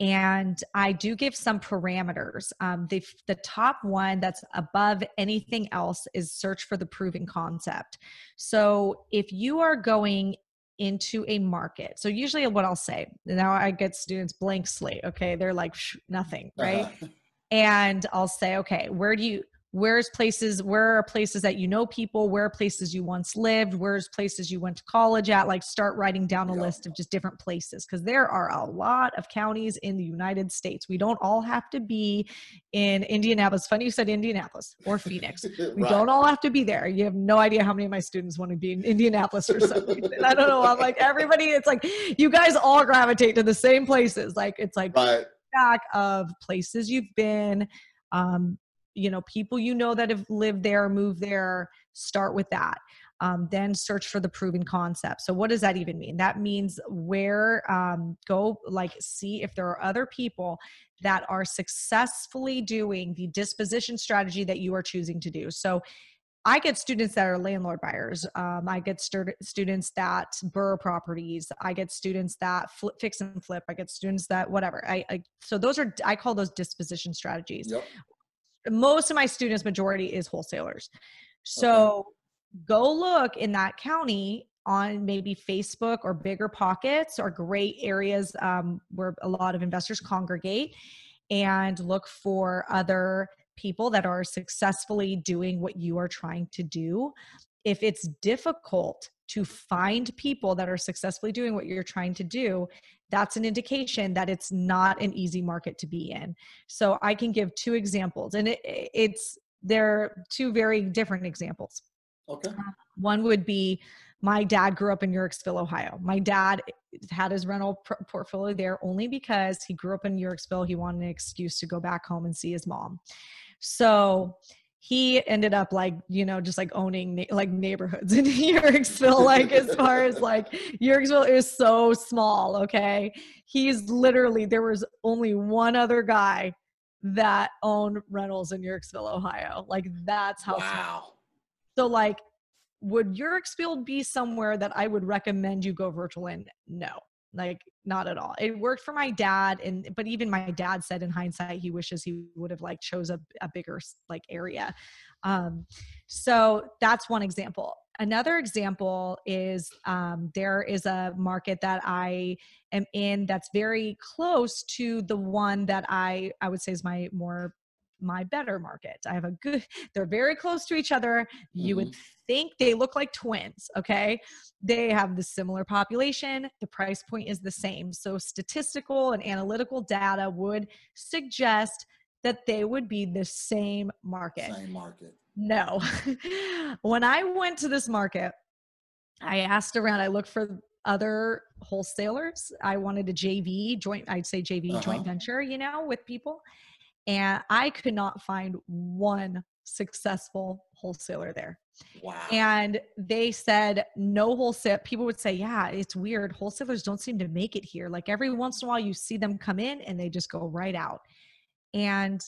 And I do give some parameters. Um, the the top one that's above anything else is search for the proven concept. So if you are going into a market, so usually what I'll say now, I get students blank slate. Okay, they're like nothing, right?
Uh-huh.
And I'll say, okay, where do you, where's places, where are places that you know people, where are places you once lived, where's places you went to college at, like start writing down a list of just different places because there are a lot of counties in the United States. We don't all have to be in Indianapolis. Funny you said Indianapolis or Phoenix. <laughs> We
Right.
don't all have to be there. You have no idea how many of my students want to be in Indianapolis or something. I don't know. I'm like everybody. It's like you guys all gravitate to the same places. Like it's like
Right.
Back of places you've been um, you know people you know that have lived there moved there start with that Um, then search for the proven concept. So, what does that even mean? That means where um, go like see if there are other people that are successfully doing the disposition strategy that you are choosing to do. So, I get students that are landlord buyers. Um, I get stu- students that BRRRR properties. I get students that flip, fix and flip. I get students that whatever. I, I so those are I call those disposition strategies. Yep. Most of my students, majority is wholesalers. So okay. go look in that county on maybe Facebook or BiggerPockets or great areas um, where a lot of investors congregate, and look for other people that are successfully doing what you are trying to do. If it's difficult to find people that are successfully doing what you're trying to do, that's an indication that it's not an easy market to be in. So I can give two examples, and it, it's they're two very different examples.
Okay.
One would be my dad grew up in Yorksville, Ohio. My dad had his rental pr- portfolio there only because he grew up in Yorksville. He wanted an excuse to go back home and see his mom. So he ended up like you know just like owning na- like neighborhoods <laughs> in Yorksville like as far as like Yorksville is so small okay he's literally there was only one other guy that owned rentals in Yorksville Ohio like that's how
wow small.
so like would Yorksville be somewhere that I would recommend you go virtual in? No like not at all. It worked for my dad and but even my dad said in hindsight he wishes he would have like chose a, a bigger like area. Um so that's one example. Another example is um, there is a market that i am in that's very close to the one that i i would say is my more my better market. I have a good, <laughs> they're very close to each other. You mm-hmm. would think they look like twins, okay? They have the similar population, the price point is the same. So, statistical and analytical data would suggest that they would be the same market.
Same market.
No. <laughs> when I went to this market, I asked around, I looked for other wholesalers. I wanted a JV, joint, I'd say JV, uh-huh. joint venture, you know, with people and I could not find one successful wholesaler there.
Wow.
And they said no wholesale. People would say, yeah, it's weird. Wholesalers don't seem to make it here. Like every once in a while, you see them come in and they just go right out. And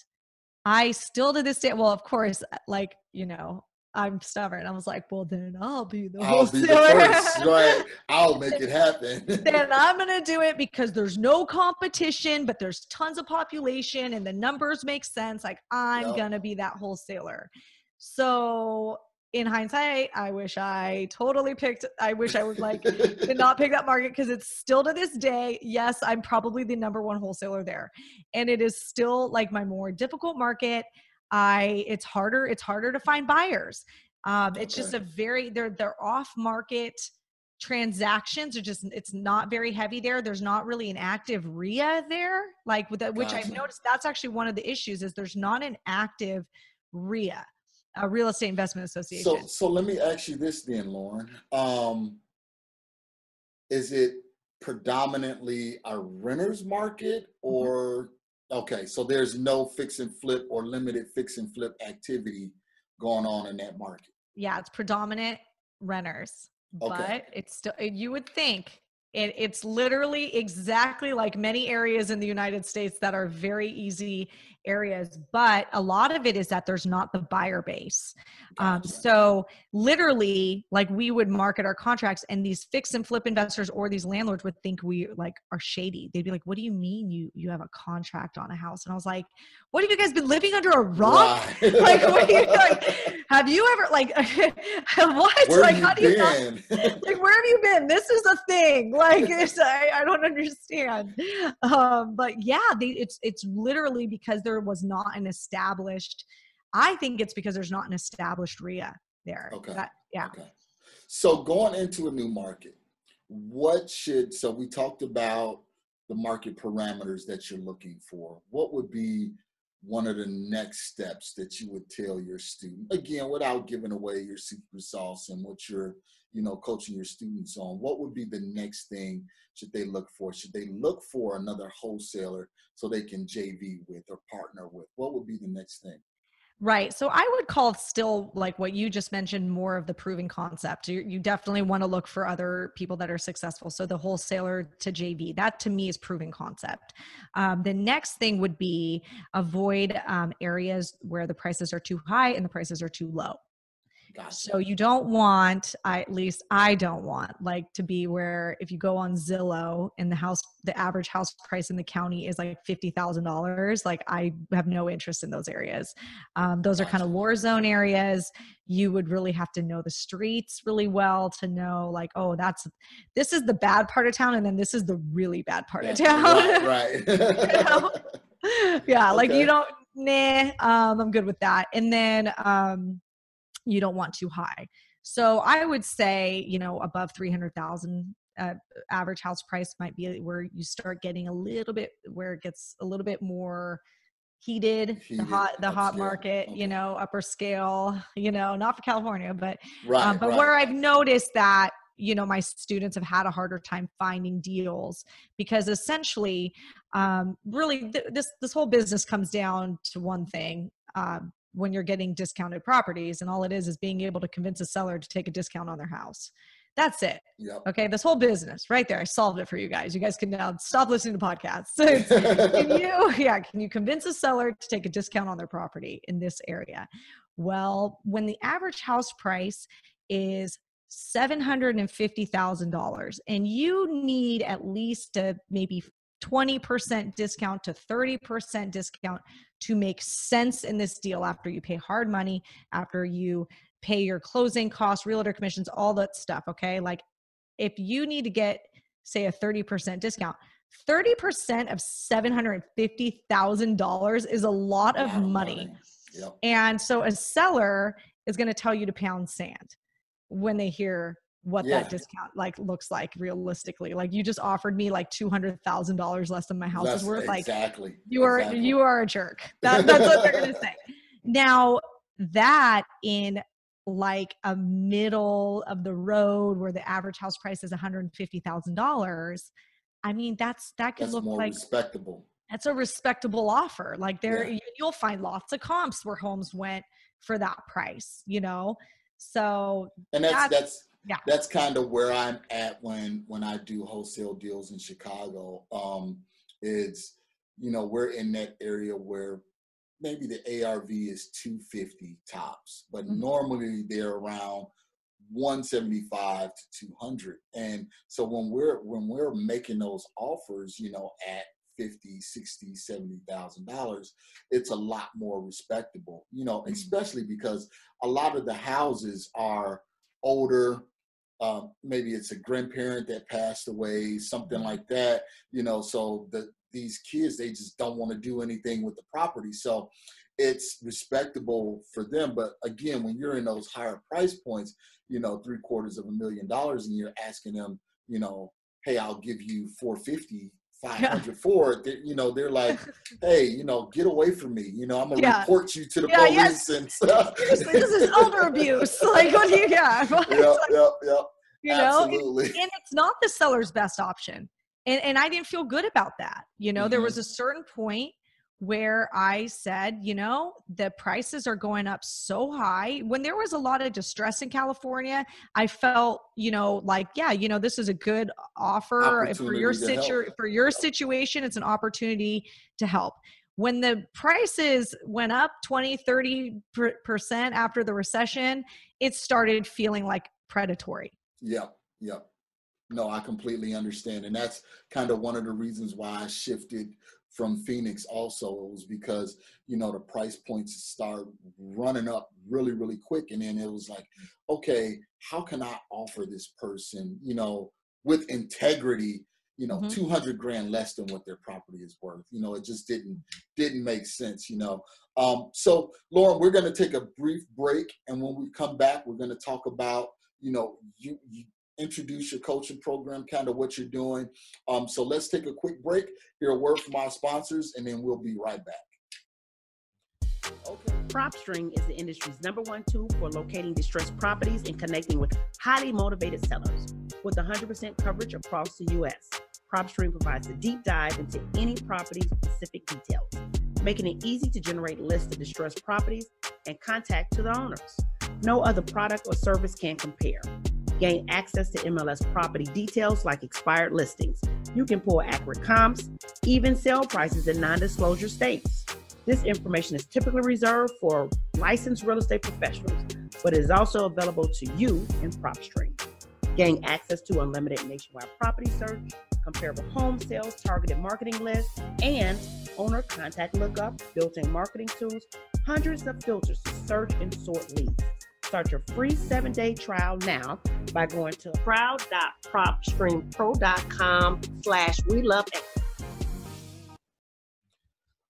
I still to this day, well, of course, like, you know, I'm stubborn. I was like, well, then I'll be the I'll be the first.
right. <laughs> I'll make it happen.
then <laughs> I'm going to do it because there's no competition, but there's tons of population and the numbers make sense. Like, I'm yep. going to be that wholesaler. So, in hindsight, I wish I totally picked, I wish I would like did not pick that market because it's still to this day, yes, I'm probably the number one wholesaler there. And it is still like my more difficult market. I it's harder it's harder to find buyers. Um, it's okay. just a very they're they're off market transactions are just it's not very heavy there there's not really an active REIA there like with that which gotcha. i've noticed that's actually one of the issues is there's not an active REIA a real estate investment association
so so let me ask you this then lauren um is it predominantly a renters market mm-hmm. or Okay, so there's no fix and flip or limited fix and flip activity going on in that market.
Yeah, it's predominant renters, okay. but it's still uh, you would think it, it's literally exactly like many areas in the United States that are very easy areas, but a lot of it is that there's not the buyer base. Um, so literally, like we would market our contracts, and these fix and flip investors or these landlords would think we like are shady. They'd be like, "What do you mean you you have a contract on a house?" And I was like, "What have you guys been living under a rock? <laughs> like, what you, like, have you ever like <laughs> what?
Where
like,
how do you not, <laughs>
like where have you been? This is a thing. Like, I, I don't understand. Um, but yeah, they, it's it's literally because they're there was not an established i think it's because there's not an established REIA there.
Okay
that, yeah.
okay. So going into a new market what should so we talked about the market parameters that you're looking for. What would be one of the next steps that you would tell your student again without giving away your secret sauce and what you're you know coaching your students on what would be the next thing should they look for? Should they look for another wholesaler so they can jv with or partner with? What would be the next thing
Right. So I would call still like what you just mentioned more of the proving concept. You, you definitely want to look for other people that are successful. So the wholesaler to JV, that to me is proving concept. Um, the next thing would be avoid um, areas where the prices are too high and the prices are too low. Gotcha. So you don't want, I, at least I don't want, like to be where if you go on Zillow and the house, the average house price in the county is like fifty thousand dollars. Like I have no interest in those areas. Um, those gotcha. are kind of war zone areas. You would really have to know the streets really well to know, like, oh, that's this is the bad part of town, and then this is the really bad part yeah, of town.
Right. <laughs> right. <laughs>
yeah, okay. like you don't. Nah, um, I'm good with that. And then um, you don't want too high. So I would say, you know, above 300,000 uh, average house price might be where you start getting a little bit where it gets a little bit more heated, heated the hot the hot market okay. you know upper scale <laughs> you know not for california but right, um, but right. where i've noticed that you know my students have had a harder time finding deals because essentially um, really th- this this whole business comes down to one thing um, when you're getting discounted properties and all it is is being able to convince a seller to take a discount on their house. That's it. Yep. okay? This whole business right there i solved it for you guys. You guys can now stop listening to podcasts. <laughs> Can you <laughs> yeah can you convince a seller to take a discount on their property in this area? Well when the average house price is $750,000 and you need at least a maybe 20% discount to 30% discount to make sense in this deal after you pay hard money, after you pay your closing costs, realtor commissions, all that stuff. Okay. Like if you need to get, say, a 30% discount, 30% of $750,000 is a lot of money. Yep. And so a seller is going to tell you to pound sand when they hear what yeah. that discount like looks like realistically. Like you just offered me like two hundred thousand dollars less than my house less, is worth. Like
exactly.
You are
exactly.
you are a jerk. That, that's what they're gonna say. <laughs> Now that in like a middle of the road where the average house price is one hundred and fifty thousand dollars, I mean that's that could
that's
look like
respectable.
That's a respectable offer. Like there, yeah. you'll find lots of comps where homes went for that price. You know, so
and that's that's, that's yeah that's kind of where i'm at when when i do wholesale deals in chicago um it's you know we're in that area where maybe the arv is 250 tops but mm-hmm. normally they're around 175 to 200 and so when we're when we're making those offers you know at 50 60 70 thousand dollars it's a lot more respectable you know mm-hmm. especially because a lot of the houses are older um, maybe it's a grandparent that passed away, something mm-hmm. like that, you know. So the these kids they just don't want to do anything with the property, so it's respectable for them. But again, when you're in those higher price points, you know, three quarters of a million dollars, and you're asking them, you know, hey, I'll give you 450 500 for it, you know, they're like, <laughs> hey, you know, get away from me. You know, I'm gonna yeah. report you to the yeah, police yes. and stuff.
Seriously, this is elder abuse. <laughs> Like, what do you got?
Yeah, yeah, yeah, yeah.
You know, Absolutely. And, and, it's not the seller's best option. And and I didn't feel good about that. You know, mm-hmm. there was a certain point where I said, you know, the prices are going up so high. When there was a lot of distress in California, I felt, you know, like, yeah, you know, this is a good offer for your situ- for your situation. It's an opportunity to help. When the prices went up 20, 30 percent after the recession, it started feeling like predatory.
Yeah, yeah. No, I completely understand. And that's kind of one of the reasons why I shifted from Phoenix also it was because you know the price points start running up really really quick. And then it was like okay how can I offer this person you know with integrity you know mm-hmm. 200 grand less than what their property is worth? You know it just didn't didn't make sense you know? Um, so lauren we're going to take a brief break. And when we come back we're going to talk about you know you, you introduce your coaching program, kind of what you're doing. Um, so let's take a quick break, hear a word from our sponsors, and then we'll be right back.
Okay. PropStream is the industry's number one tool for locating distressed properties and connecting with highly motivated sellers. With 100% coverage across the U.S., PropStream provides a deep dive into any property specific details making it easy to generate lists of distressed properties and contact to the owners. No other product or service can compare. Gain access to MLS property details like expired listings. You can pull accurate comps, even sale prices in non disclosure states. This information is typically reserved for licensed real estate professionals, but is also available to you in PropStream. Gain access to unlimited nationwide property search, comparable home sales, targeted marketing lists, and owner contact lookup, built-in marketing tools, hundreds of filters to search and sort leads. Start your free seven-day trial now by going to proud.propstreampro.com slash we love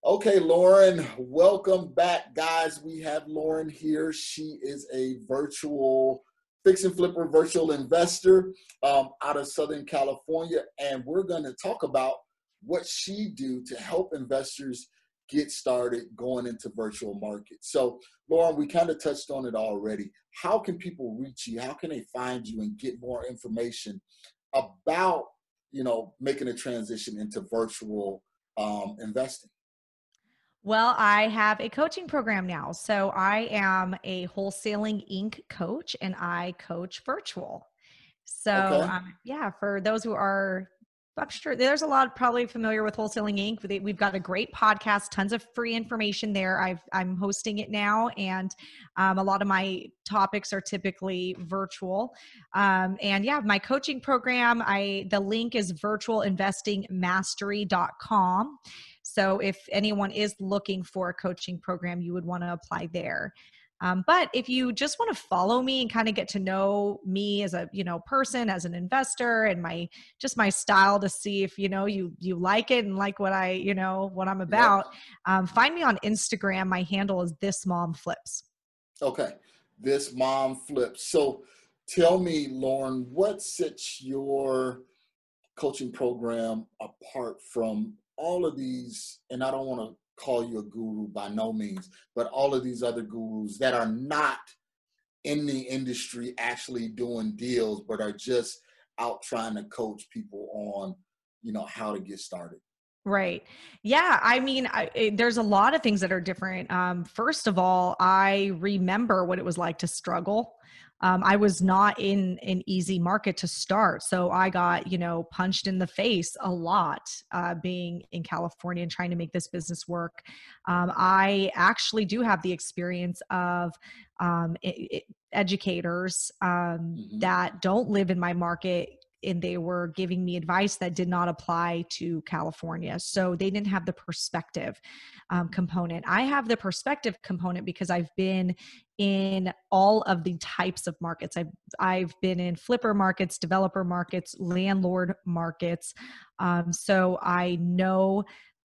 Okay, Lauren, welcome back, guys. We have Lauren here. She is a virtual fix and flipper virtual investor um, out of Southern California, and we're going to talk about what she do to help investors get started going into virtual markets. So, Lauren, we kind of touched on it already. How can people reach you? How can they find you and get more information about, you know, making a transition into virtual um, investing?
Well, I have a coaching program now. So I am a Wholesaling Inc. coach and I coach virtual. So, okay. um, yeah, for those who are, I'm sure there's a lot probably familiar with Wholesaling Inc. We've got a great podcast, tons of free information there. I've, I'm hosting it now, and um, a lot of my topics are typically virtual. Um, and yeah, my coaching program, I the link is virtualinvestingmastery.com. So if anyone is looking for a coaching program, you would want to apply there. Um, but if you just want to follow me and kind of get to know me as a you know person, as an investor, and my just my style to see if you know you you like it and like what I you know what I'm about, um, find me on Instagram. My handle is this mom flips.
Okay, this mom flips. So tell me, Lauren, what sets your coaching program apart from all of these, and I don't want to call you a guru by no means, but all of these other gurus that are not in the industry actually doing deals, but are just out trying to coach people on, you know, how to get started.
Right. Yeah. I mean, I, it, there's a lot of things that are different. Um, first of all, I remember what it was like to struggle um, I was not in an easy market to start. So I got, you know, punched in the face a lot uh, being in California and trying to make this business work. Um, I actually do have the experience of um, it, it, educators um, mm-hmm. that don't live in my market and they were giving me advice that did not apply to California. So they didn't have the perspective um, component. I have the perspective component because I've been in all of the types of markets. I've I've been in flipper markets, developer markets, landlord markets. Um, so I know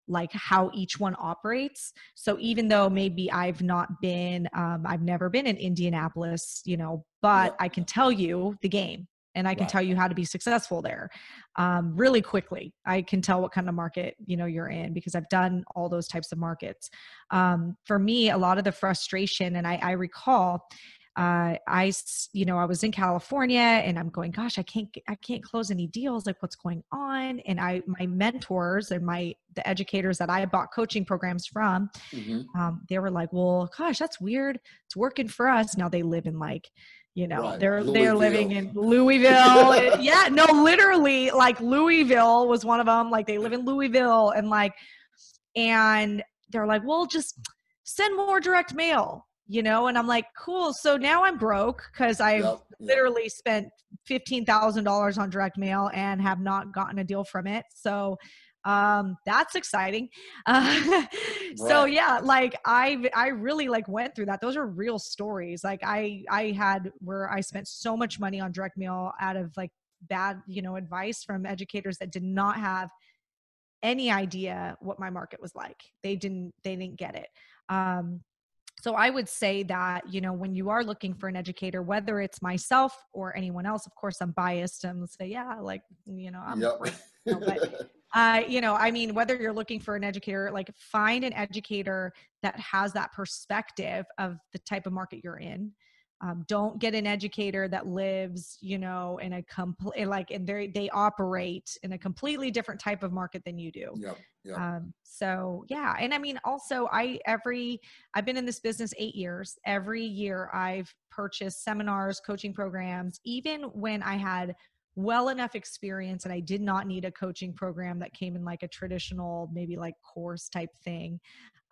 like how each one operates so even though maybe i've not been um, i've never been in indianapolis you know but i can tell you the game and I can tell you how to be successful there um, really quickly. I can tell what kind of market you know you're in because I've done all those types of markets. Um, for me, a lot of the frustration, and I, I recall. Uh, I, you know, I was in California and I'm going, gosh, I can't, I can't close any deals. Like what's going on? And I, my mentors and my, the educators that I bought coaching programs from, mm-hmm. um, they were like, well, gosh, that's weird. It's working for us. Now they live in like, you know right. they're Louisville. they're living in louisville <laughs> yeah no literally like louisville was one of them like they live in louisville and like and they're like well just send more direct mail you know and i'm like cool so now i'm broke because i yep, literally yep. spent $15000 on direct mail and have not gotten a deal from it so um that's exciting. Uh, <laughs> right. so yeah like i i really like went through that. Those are real stories. Like i i had where i spent so much money on direct mail out of like bad you know advice from educators that did not have any idea what my market was like. They didn't they didn't get it. Um so i would say that you know when you are looking for an educator whether it's myself or anyone else of course i'm biased. And say yeah like you know i'm
yep.
you know, but <laughs> <laughs> uh, you know, I mean, whether you're looking for an educator, like find an educator that has that perspective of the type of market you're in. um, don't get an educator that lives you know in a complete like and they they operate in a completely different type of market than you do
Yep. Yep.
um, so yeah and i mean also i every i've been in this business eight years every year i've purchased seminars coaching programs even when i had well enough experience and i did not need a coaching program that came in like a traditional maybe like course type thing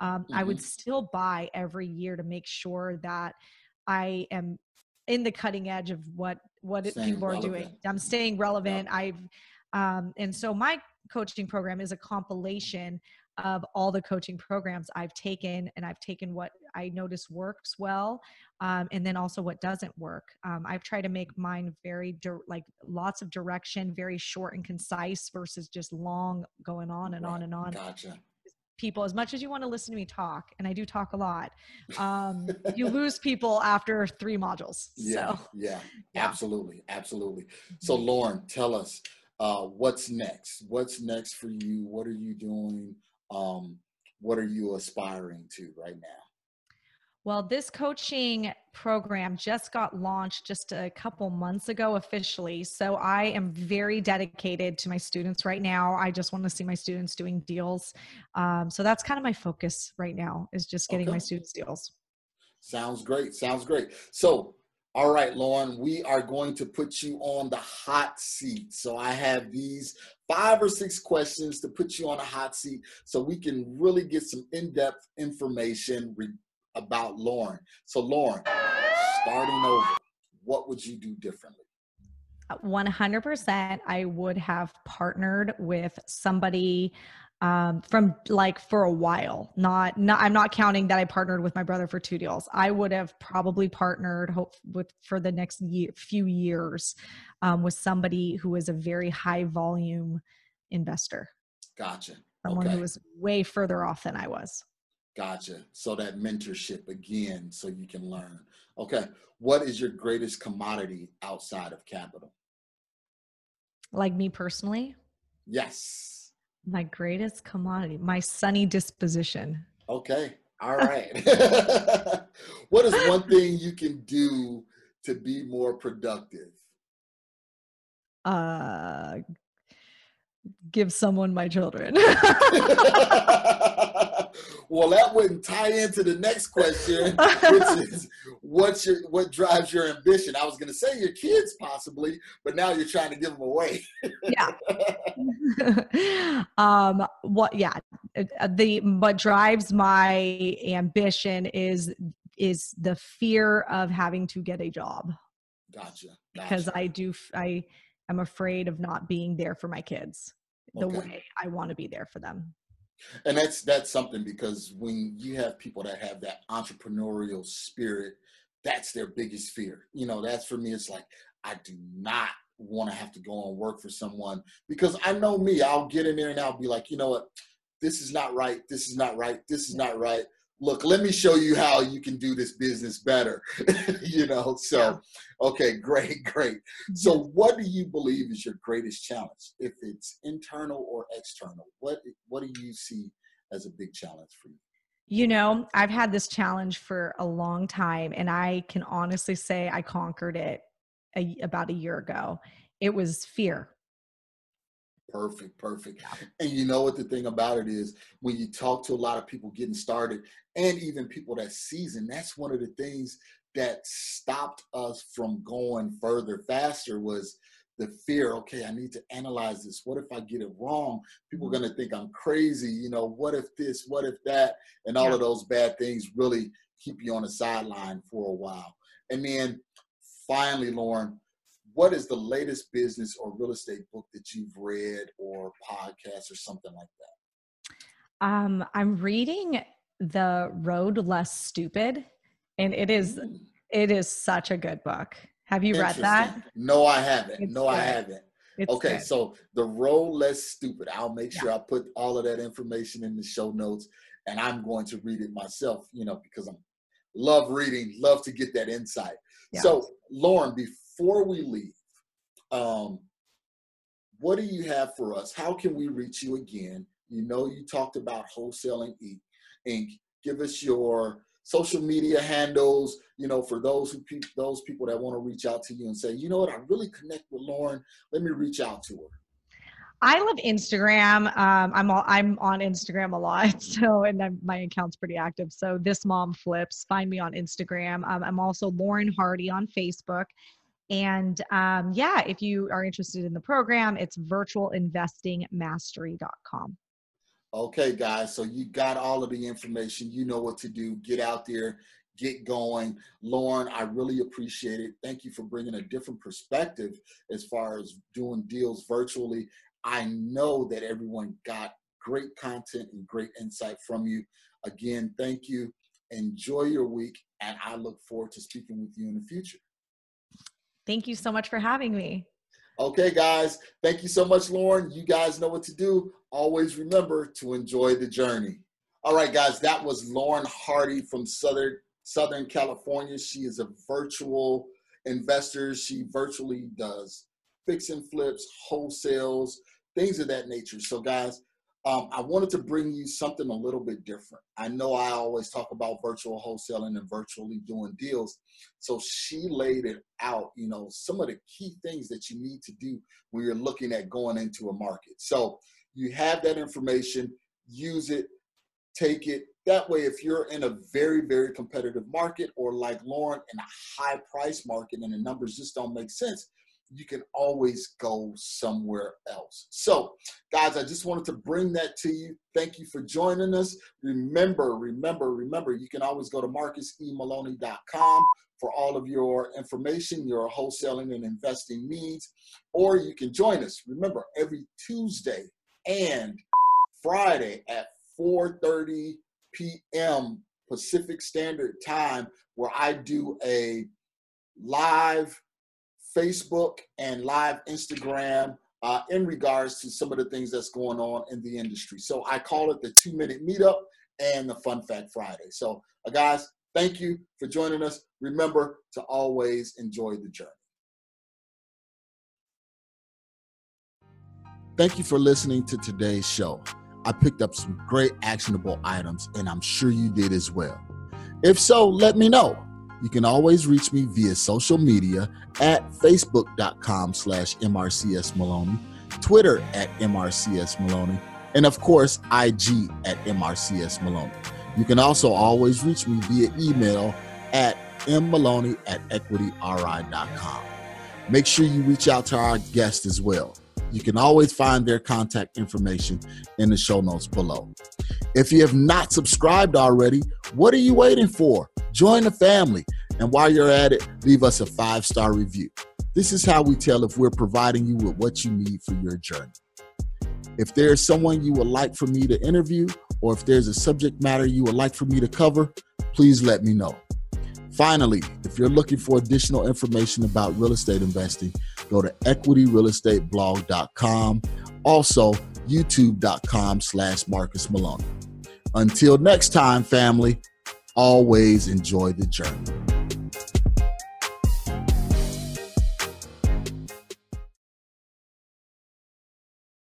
um, i would still buy every year to make sure that i am in the cutting edge of what what
Staying
people are doing. i'm staying relevant. I've um, and so my coaching program is a compilation of all the coaching programs I've taken, and I've taken what I notice works well, um, and then also what doesn't work. Um, I've tried to make mine very dir- like lots of direction, very short and concise versus just long going on and on and on.
Gotcha.
People, as much as you want to listen to me talk, and I do talk a lot, <laughs> um, you lose people after three modules.
Yeah.
So
Yeah. <laughs>
yeah.
Absolutely. Absolutely. So,
Mhm.
Lauren, tell us uh, what's next. What's next for you? What are you doing? Um, what are you aspiring to right now?
Well, this coaching program just got launched just a couple months ago officially. So I am very dedicated to my students right now. I just want to see my students doing deals. Um, so that's kind of my focus right now is just getting my students deals.
Sounds great. Sounds great. So, all right, Lauren, we are going to put you on the hot seat. So, I have these five or six questions to put you on a hot seat so we can really get some in depth information re- about Lauren. So, Lauren, starting over, what would you do differently?
Uh, 100% I would have partnered with somebody um, from like for a while. Not, not, I'm not counting that I partnered with my brother for two deals. I would have probably partnered hope with for the next year, few years um, with somebody who is a very high volume investor,
Gotcha.
someone
okay.
who was way further off than I was.
Gotcha. So, that mentorship again, so you can learn. Okay. What is your greatest commodity outside of capital?
Like me personally,
Yes.
My greatest commodity, my sunny disposition.
Okay. All right. <laughs> what is one <laughs> thing you can do to be more productive?
uh give someone my children <laughs>
well, that wouldn't tie into the next question, which <laughs> is what's your what drives your ambition? I was going to say your kids possibly, but now you're trying to give them away. yeah. <laughs>
um what yeah uh, the what drives my ambition is is the fear of having to get a job
Gotcha.
because
gotcha.
i do I am afraid of not being there for my kids the
Okay.
way i want to be there for them
and that's that's something because when you have people that have that entrepreneurial spirit that's their biggest fear. You know that's for me it's like i do not want to have to go and work for someone because i know me i'll get in there and i'll be like you know what? This is not right. This is not right. This is not right look let me show you how you can do this business better <laughs> you know so okay great <laughs> great. So mm-hmm. what do you believe is your greatest challenge if it's internal or external? What what do you see as a big challenge for you?
You know, I've had this challenge for a long time, and I can honestly say I conquered it a, about a year ago. It was fear.
Perfect perfect. And you know what the thing about it is? When you talk to a lot of people getting started and even people that season that's one of the things that stopped us from going further faster was the fear okay i need to analyze this. What if i get it wrong? People are going to think i'm crazy you know what if this what if that? And all
Yeah.
of those bad things really keep you on the sideline for a while. And then finally lauren what is the latest business or real estate book that you've read or podcast or something like that?
Um, I'm reading The Road Less Stupid, and it is it is such a good book. Have you read that?
no i haven't.
It's
no i haven't.
It's
okay
good.
so the road less stupid. I'll make sure i put all of that information in the show notes and i'm going to read it myself you know because i'm love reading love to get that insight.
Yeah.
so lauren before we leave um what do you have for us how can we reach you again you know you talked about wholesaling inc give us your social media handles, you know, for those who pe- those people that want to reach out to you and say, you know what, I really connect with Lauren. Let me reach out to her.
I love Instagram. Um, I'm all, I'm on Instagram a lot, <laughs> so and I'm, my account's pretty active. So this mom flips. Find me on Instagram. Um, I'm also Lauren Hardy on Facebook, and um, yeah, if you are interested in the program, it's virtualinvestingmastery.com.
Okay, guys. So you got all of the information. You know what to do. Get out there, get going. Lauren, I really appreciate it. Thank you for bringing a different perspective as far as doing deals virtually. I know that everyone got great content and great insight from you. Again, thank you. Enjoy your week, and I look forward to speaking with you in the future.
Thank you so much for having me.
Okay, guys. Thank you so much, Lauren. You guys know what to do. Always remember to enjoy the journey. All right, guys. That was Lauren Hardy from Southern Southern California. She is a virtual investor. She virtually does fix and flips, wholesales, things of that nature. So, guys, um, I wanted to bring you something a little bit different. I know I always talk about virtual wholesaling and virtually doing deals. So she laid it out, you know, some of the key things that you need to do when you're looking at going into a market. So you have that information, use it, take it. That way, if you're in a very, very competitive market or like Lauren in a high price market and the numbers just don't make sense, you can always go somewhere else. So, guys, I just wanted to bring that to you. Thank you for joining us. Remember, remember, remember, you can always go to marcusemaloney.com for all of your information, your wholesaling and investing needs, or you can join us. Remember, every Tuesday and Friday at 4:30 p.m. Pacific Standard Time, where I do a live Facebook and live Instagram uh, in regards to some of the things that's going on in the industry. So I call it the two minute meetup and the Fun Fact Friday. So, uh, guys, thank you for joining us. Remember to always enjoy the journey. Thank you for listening to today's show. I picked up some great actionable items, and I'm sure you did as well. If so, let me know. You can always reach me via social media at facebook.com slash MRCS Maloney, Twitter at MRCS Maloney, and of course, IG at MRCS Maloney. You can also always reach me via email at mmaloney at equityri.com. Make sure you reach out to our guest as well. You can always find their contact information in the show notes below. If you have not subscribed already, what are you waiting for? Join the family. And while you're at it, leave us a five star review. This is how we tell if we're providing you with what you need for your journey. If there's someone you would like for me to interview, or if there's a subject matter you would like for me to cover, please let me know. Finally, if you're looking for additional information about real estate investing, go to equityrealestateblog.com. Also, youtube.com slash Marcus Maloney. Until next time, family, always enjoy the journey.